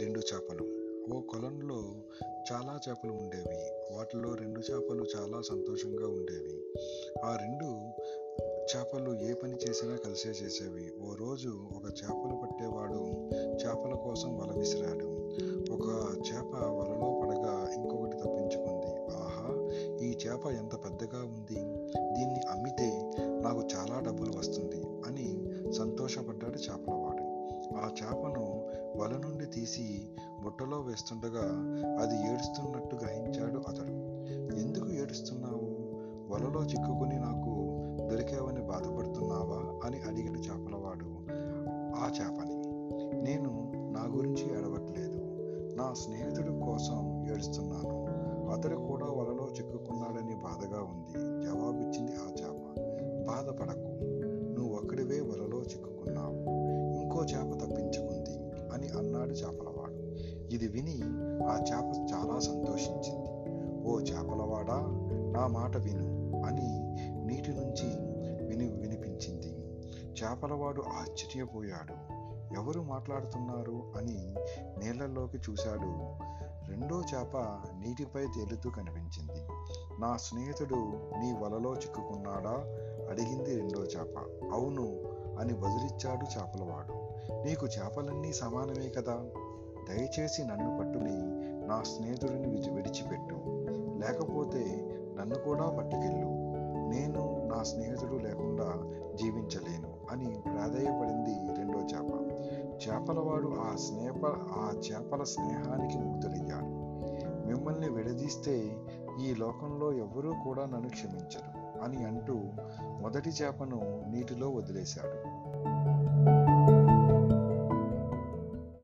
రెండు చేపలు. ఓ కొలంలో చాలా చేపలు ఉండేవి. వాటిలో రెండు చేపలు చాలా సంతోషంగా ఉండేవి. ఆ రెండు చేపలు ఏ పని చేసినా కలిసే చేసేవి. ఓ రోజు ఒక చేపలు పట్టేవాడు చేపల కోసం వల విసిరాడు. ఒక చేప వలలో పడగా ఇంకొకటి తప్పించుకుంది. ఆహా ఈ చేప ఎంత పెద్దగా ఉంది? దీన్ని అమ్మితే నాకు చాలా డబ్బులు వస్తుంది అని సంతోషపడ్డాడు చేపలవాడు. ఆ చేపను వల నుండి తీసి బుట్టలో వేస్తుండగా అది ఏడుస్తున్నట్టు గ్రహించాడు అతడు. ఎందుకు ఏడుస్తున్నావు? వలలో చిక్కుకుని నాకు దొరికావని బాధపడుతున్నావా? అని అడిగిన చేపలవాడు. ఆ చేపని నేను నా గురించి ఏడవట్లేదు. నా స్నేహితుడి కోసం ఏడుస్తున్నాను. అతడు కూడా వలలో చిక్కుకున్నాడని బాధగా ఉంది. జవాబిచ్చింది ఆ చేప. బాధపడకు. నువ్వు ఒక్కడివే వలలో చిక్కుకున్నావు. ఇంకో చేప ఇది విని ఆ చేప చాలా సంతోషించింది. ఓ చేపలవాడా నా మాట విను అని నీటి నుంచి విని వినిపించింది. చేపలవాడు ఆశ్చర్యపోయాడు. ఎవరు మాట్లాడుతున్నారు? అని నీళ్ళల్లోకి చూశాడు. రెండో చేప నీటిపై తేలుతూ కనిపించింది. నా స్నేహితుడు నీ వలలో చిక్కుకున్నాడా? అడిగింది రెండో చేప. అవును అని బదులిచ్చాడు చేపలవాడు. నీకు చేపలన్నీ సమానమే కదా? దయచేసి నన్ను పట్టుని నా స్నేహితుడిని విచి విడిచిపెట్టు. లేకపోతే నన్ను కూడా పట్టుకెళ్ళు. నేను నా స్నేహితుడు లేకుండా జీవించలేను అని ప్రాధేయపడింది రెండో చేప. చేపలవాడు ఆ స్నేహ ఆ చేపల స్నేహానికి ముగ్ధుడయ్యాడు మిమ్మల్ని విడదీస్తే ఈ లోకంలో ఎవరూ కూడా నన్ను క్షమించరు అని అంటూ మొదటి చేపను నీటిలో వదిలేశాడు.